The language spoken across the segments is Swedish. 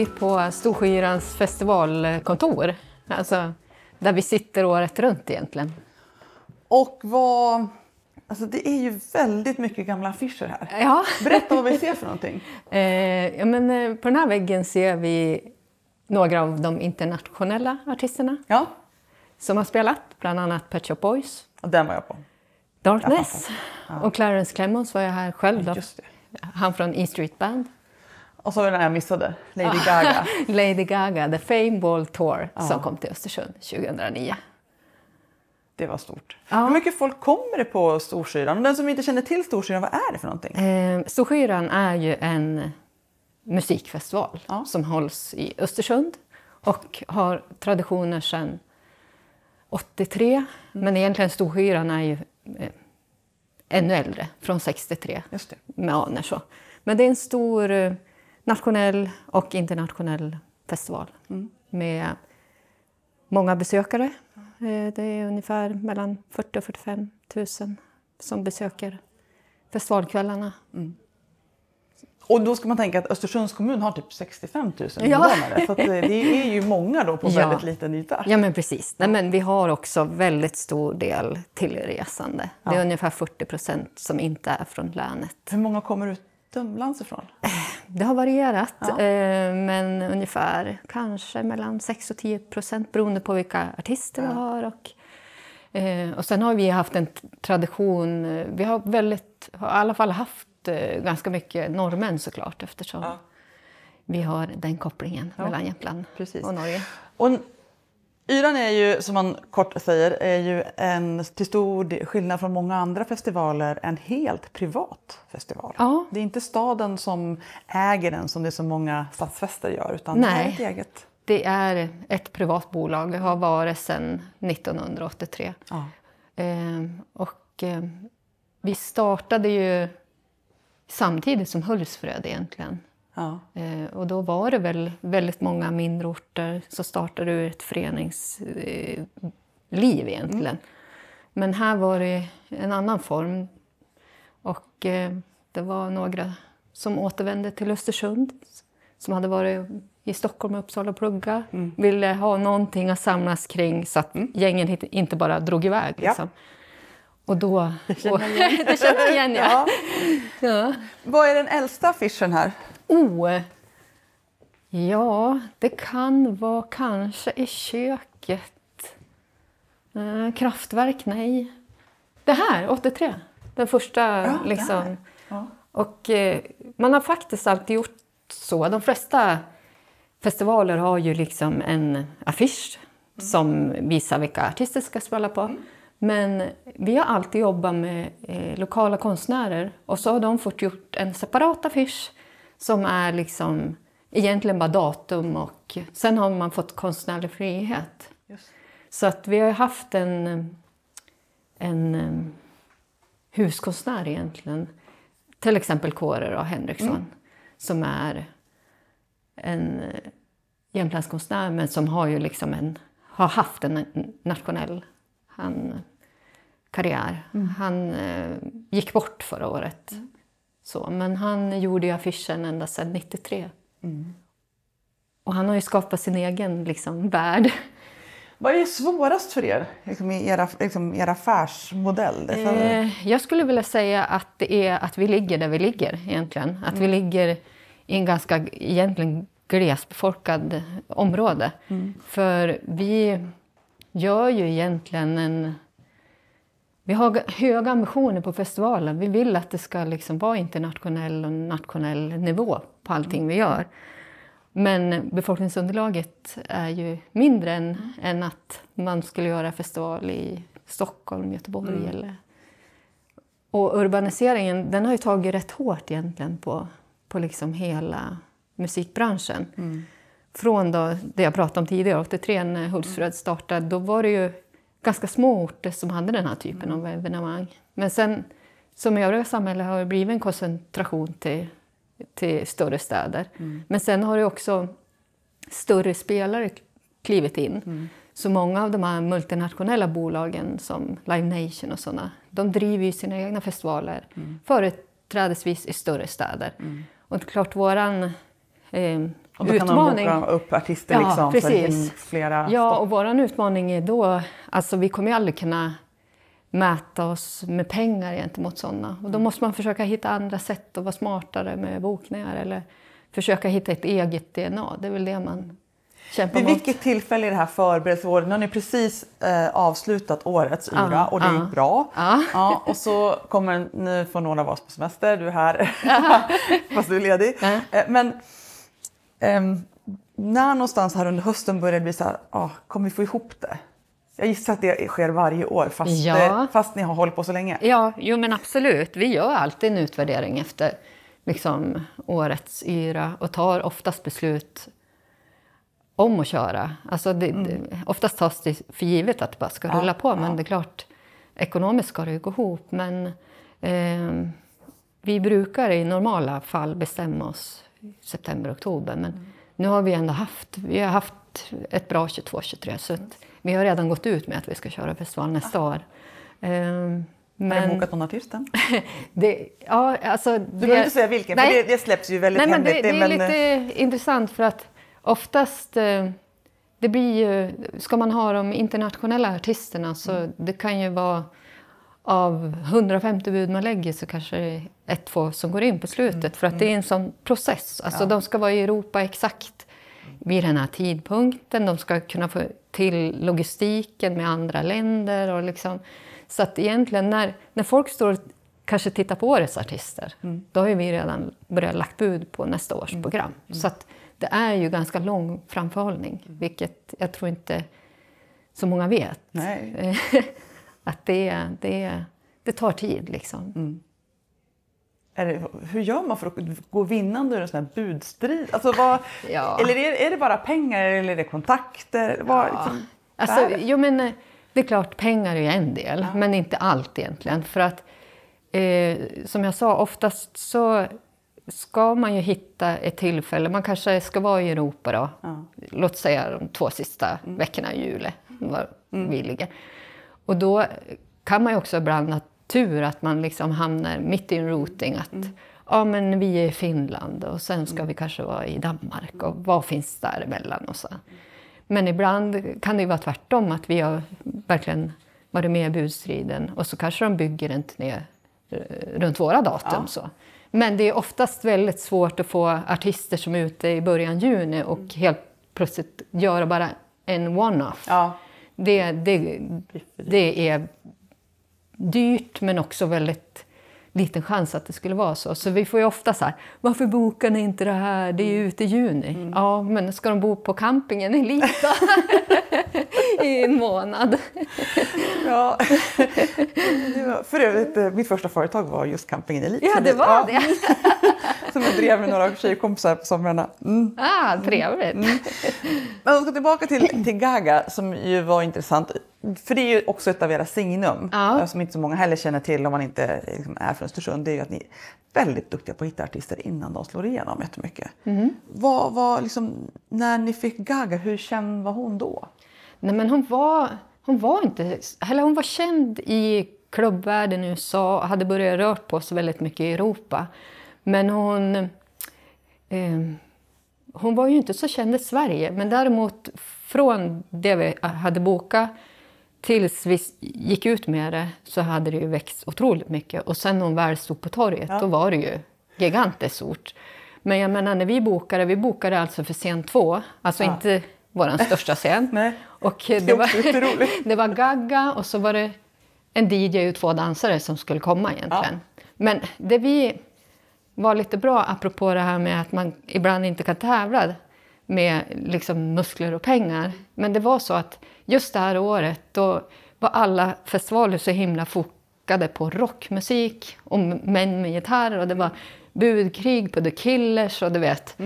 vi på Storsjöyans festivalkontor. Alltså, där vi sitter året runt egentligen. Och vad... Alltså det är ju väldigt mycket gamla affischer här. Ja. Berätta vad vi ser för någonting. Eh, ja, men, eh, på den här väggen ser vi några av de internationella artisterna Ja, som har spelat, bland annat Pet Shop Boys, och den var jag på. Darkness och Clarence Clemons var jag här själv. Då. Just det. Han från E Street Band. Och så var det den jag missade, Lady Gaga. Lady Gaga, The Fame Ball Tour, som kom till Östersund 2009. Det var stort. Ja. Hur mycket folk kommer det på Storsyran? Och den som inte känner till Storsyran, vad är det för någonting? Eh, Storskyran är ju en musikfestival Ja. som hålls i Östersund och har traditioner sedan 83. Men egentligen Storskyran är ju eh, ännu äldre, från 63 Just det. med aner. Så. Men det är en stor eh, nationell och internationell festival med många besökare. Eh, Det är ungefär mellan 40 och 45 000 som besöker festivalkvällarna. Och då ska man tänka att Östersunds kommun har typ 65 000 Ja. invånare. Så att eh, det är ju många då på Ja. väldigt liten yta. Ja, men precis. Nej, men vi har också väldigt stor del tillresande. Det är ungefär 40 procent som inte är från länet. Hur många kommer utomlands ifrån? Det har varierat, eh, men ungefär kanske mellan 6 och 10 procent beroende på vilka artister vi har. Och, eh, och sen har vi haft en tradition, eh, vi har väldigt, har i alla fall haft eh, ganska mycket norrmän såklart eftersom vi har den kopplingen mellan Jämtland precis. och Norge. Och Yran är ju, som man kort säger, är ju en till stor skillnad från många andra festivaler en helt privat festival. Ja. Det är inte staden som äger den som det är så många stadsfester gör, utan det Nej. är ett eget. Det är ett privat bolag. Det har varit sedan 1983. Ja. Eh, och eh, vi startade ju samtidigt som Hultsfred egentligen. Ja. Eh, och då var det väl väldigt många mindre orter som startade ur ett föreningsliv liv egentligen. Men här var det en annan form. Och eh, det var några som återvände till Östersund som hade varit i Stockholm och Uppsala och plugga. Ville ha någonting att samlas kring så att gängen hit- inte bara drog iväg. Ja. Liksom. Och då... känner jag igen. det känner jag igen, ja. Ja. ja. Vad är den äldsta affischen här? Oh, ja, det kan vara kanske i köket. Eh, kraftverk, nej. Det här, 83. Den första Ja, liksom. Ja. Och eh, man har faktiskt alltid gjort så. De flesta festivaler har ju liksom en affisch som visar vilka artister ska spela på. Men vi har alltid jobbat med eh, lokala konstnärer och så har de fått gjort en separat affisch som är liksom egentligen bara datum och sen har man fått konstnärlig frihet. Just. Så att vi har haft en, en huskonstnär egentligen. Till exempel Kåre och Henriksson som är en eh, jämtlandskonstnär men som har ju liksom en, har haft en nationell han, karriär. Han eh, gick bort förra året. Så, men han gjorde ju affischen ända sedan 93. Och han har ju skapat sin egen liksom, värld. Vad är svårast för er liksom, i era, liksom, er affärsmodell? Eh, jag skulle vilja säga att det är att vi ligger där vi ligger egentligen. Att vi ligger i en ganska egentligen glesbefolkad område. För vi gör ju egentligen en... Vi har höga ambitioner på festivalen. Vi vill att det ska liksom vara internationell och nationell nivå på allting vi gör. Men befolkningsunderlaget är ju mindre än, än att man skulle göra festival i Stockholm, Göteborg eller... Och urbaniseringen den har ju tagit rätt hårt egentligen på, på liksom hela musikbranschen. Från då, det jag pratade om tidigare, 83 när Hultsfred startade, då var det ju ganska små orter som hade den här typen av evenemang. Men sen, som i övriga samhället, har det blivit en koncentration till, till större städer. Men sen har det också större spelare klivit in. Så många av de här multinationella bolagen som Live Nation och sådana, de driver ju sina egna festivaler företrädesvis i större städer. Och det är klart, våran eh, Och då kan utmaning... de boka upp artister Ja, liksom för precis. in flera Ja, stopp. och vår utmaning är då, alltså vi kommer ju aldrig kunna mäta oss med pengar gentemot sådana. Och då måste man försöka hitta andra sätt att vara smartare med bokningar eller försöka hitta ett eget DNA. Det är väl det man kämpar Vid mot. vilket tillfälle i det här förberedelseåret, nu har ni precis eh, avslutat årets yra Ja, och det ja. gick bra. Ja. Ja, och så kommer, nu får några av oss på semester, du är här fast du är ledig. Eh, men ehm, när någonstans här under hösten börjar det bli så här, ah, kommer vi få ihop det? Jag gissar att det sker varje år fast, Ja. det, fast ni har hållit på så länge. Ja, jo men absolut. Vi gör alltid en utvärdering efter liksom, årets yra och tar oftast beslut om att köra. Alltså det, det, oftast tas det för givet att det bara ska Mm. Ja, rulla på, men ja. det är klart, ekonomiskt ska det ju gå ihop. Men ehm, vi brukar i normala fall bestämma oss september, oktober. Men Mm. nu har vi ändå haft, vi har haft ett bra 22-23, så att vi har redan gått ut med att vi ska köra festival nästa år. Ehm, Har ni men bokat någon artist än? det, ja, alltså, Du behöver inte säga vilken, för det, det släpps ju väldigt Nej, men det, hemligt. det är men, lite intressant för att oftast eh, det blir ju, ska man ha de internationella artisterna så Mm. det kan ju vara av 150 bud man lägger så kanske det är ett, två som går in på slutet för att det är en sån process. Alltså Mm. Ja. de ska vara i Europa exakt vid den här tidpunkten. De ska kunna få till logistiken med andra länder och liksom så att egentligen när, när folk står kanske tittar på årets artister, Mm. då har vi redan börjat lagt bud på nästa års program. Mm. Så att det är ju ganska lång framförhållning, vilket jag tror inte så många vet. att det, det, det tar tid liksom. Mm. Det, hur gör man för att gå vinnande ur en sån här budstrid? Alltså vad, Ja. Eller är, är det bara pengar eller är det kontakter? Vad, liksom, Alltså, det? jo, men, det är klart, pengar är en del, men inte allt egentligen. För att, eh, som jag sa, oftast så ska man ju hitta ett tillfälle. Man kanske ska vara i Europa då, Ja. låt säga de två sista veckorna i juli, var vi ligger. Och då kan man ju också ibland ha tur att man liksom hamnar mitt i en routing. Att ja, men vi är i Finland och sen ska vi kanske vara i Danmark och vad finns däremellan och så. Men ibland kan det ju vara tvärtom, att vi har verkligen varit med i budstriden och så kanske de bygger en turné eh, runt våra datum. Ja. Så. Men det är oftast väldigt svårt att få artister som är ute i början juni och helt plötsligt göra bara en one-off. Ja. Det, det, det är dyrt men också väldigt liten chans att det skulle vara så. Så vi får ju ofta så här, varför bokar ni inte det här? Det är ju ute i juni. Ja, men ska de bo på campingen i Lita i en månad? Ja. För övrigt, eh, mitt första företag var just Campingen Elite. Ja, det var det. Som jag drev med några tjejkompisar på somrarna. Mm. Ah, trevligt. Men om vi ska tillbaka till, till Gaga som ju var intressant. För det är ju också ett av era signum Ja. eh, som inte så många heller känner till om man inte liksom, är från Östersund. Det är ju att ni är väldigt duktiga på att hitta artister innan de slår igenom jättemycket. Mm. Vad var liksom, när ni fick Gaga, hur känd var hon då? Nej, men hon var, hon var inte... Eller hon var känd i klubbvärlden i USA och hade börjat röra på sig väldigt mycket i Europa. Men hon... Eh, hon var ju inte så känd i Sverige, men däremot från det vi hade bokat tills vi gick ut med det så hade det ju växt otroligt mycket. Och sen när hon väl stod på torget, Ja. då var det ju gigantiskt stort. Men jag menar, när vi bokade, vi bokade alltså för scen två, alltså Ja. inte vår största scen. Nej. Och Det det var, det var Gaga och så var det en DJ och två dansare som skulle komma egentligen. Men det vi var lite bra, apropå det här med att man ibland inte kan tävla med liksom muskler och pengar. Men det var så att just det här året då var alla festivaler så himla fokade på rockmusik och män med gitarr och det var budkrig på The Killers och du vet.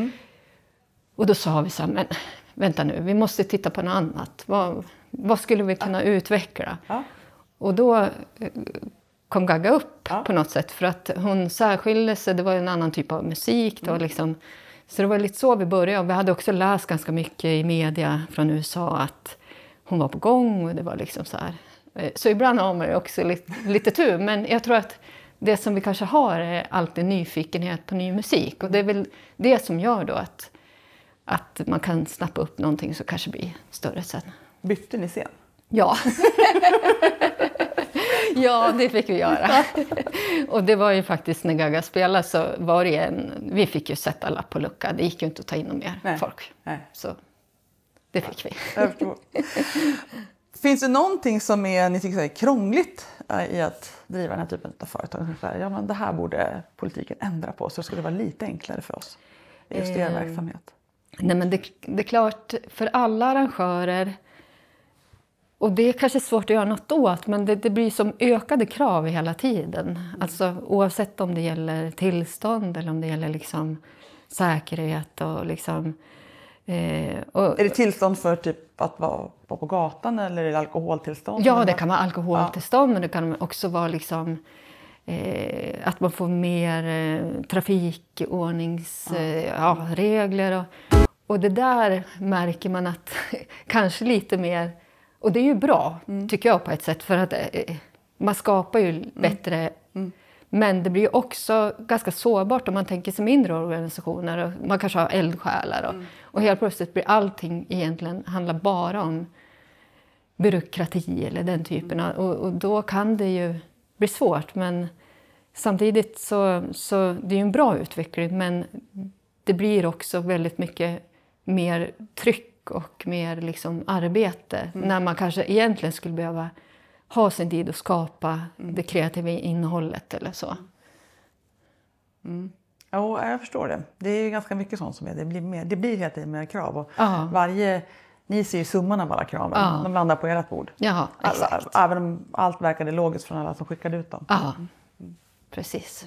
Och då sa vi så här, men vänta nu, vi måste titta på något annat. Vad, vad skulle vi kunna utveckla? Ja. Och då eh, kom Gaga upp Ja. på något sätt för att hon särskilde sig, det var en annan typ av musik. Det var liksom, så det var lite så vi började. Och vi hade också läst ganska mycket i media från USA att hon var på gång och det var liksom så här. Eh, Så ibland har man ju också lite, lite tur, men jag tror att det som vi kanske har är alltid nyfikenhet på ny musik. Och det är väl det som gör då att, att man kan snappa upp någonting som kanske blir större sen. Bytte ni scen? Ja. ja, det fick vi göra. och det var ju faktiskt när Gaga spelade så var det en... Vi fick ju sätta lapp på lucka. Det gick ju inte att ta in något mer Nej. folk. Nej. Så det fick vi. Finns det någonting som är, ni tycker är krångligt eh, i att driva den här typen av företag? Ja, men det här borde politiken ändra på så det skulle vara lite enklare för oss just er Eh, verksamhet. Nej, men det, det är klart, för alla arrangörer och det är kanske svårt att göra något åt, men det, det blir som ökade krav hela tiden. Alltså, oavsett om det gäller tillstånd eller om det gäller liksom säkerhet. Och liksom, eh, och, Är det tillstånd för typ att vara, vara på gatan eller är det alkoholtillstånd? Ja, det kan vara alkoholtillstånd, men det kan också vara liksom, eh, att man får mer eh, trafikordningsregler. Eh, ja, och, och det där märker man att kanske lite mer... Och det är ju bra, tycker jag på ett sätt, för att eh, man skapar ju bättre... Men det blir ju också ganska sårbart om man tänker sig mindre organisationer. Och man kanske har eldsjälar. Och, och helt plötsligt blir allting egentligen handlar bara om byråkrati eller den typen av... Och, och då kan det ju bli svårt. Men samtidigt så, så det är ju en bra utveckling men det blir också väldigt mycket mer tryck och mer liksom arbete när man kanske egentligen skulle behöva ha sin tid att skapa det kreativa innehållet eller så. Ja, jag förstår det. Det är ganska mycket sånt som är. Det blir, mer, det blir hela tiden mer krav. Och varje, ni ser ju summan av alla kraven. Ja. De landar på ert bord. Ja, Alla- exakt. Även om allt verkade logiskt från alla som skickade ut dem. Ja, precis.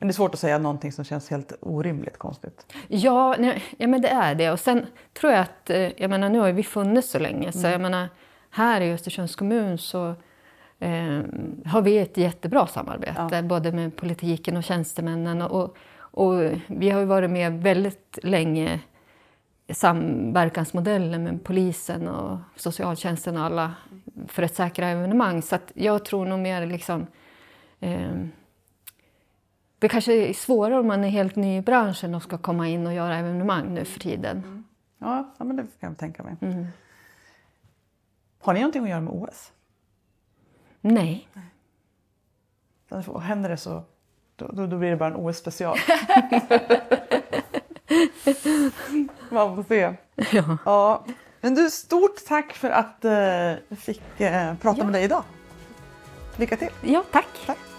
Men det är svårt att säga någonting som känns helt orimligt konstigt. Ja, nej, ja, men det är det. Och sen tror jag att, eh, jag menar nu har vi funnits så länge, så jag menar här i Östersunds kommun så eh, har vi ett jättebra samarbete, både med politiken och tjänstemännen. Och, och vi har ju varit med väldigt länge samverkansmodellen med polisen och socialtjänsten och alla för ett säkra evenemang. Så jag tror nog mer liksom eh, det kanske är svårare om man är helt ny i branschen och ska komma in och göra evenemang nu för tiden. Ja, ja men det kan jag tänka mig. Mm. Har ni någonting att göra med OS? Nej. Och händer det så då, då, då blir det bara en OS-special. Man får se. Ja. Ja. Men du, stort tack för att eh, jag fick eh, prata med dig idag. Lycka till! ja, tack. Tack.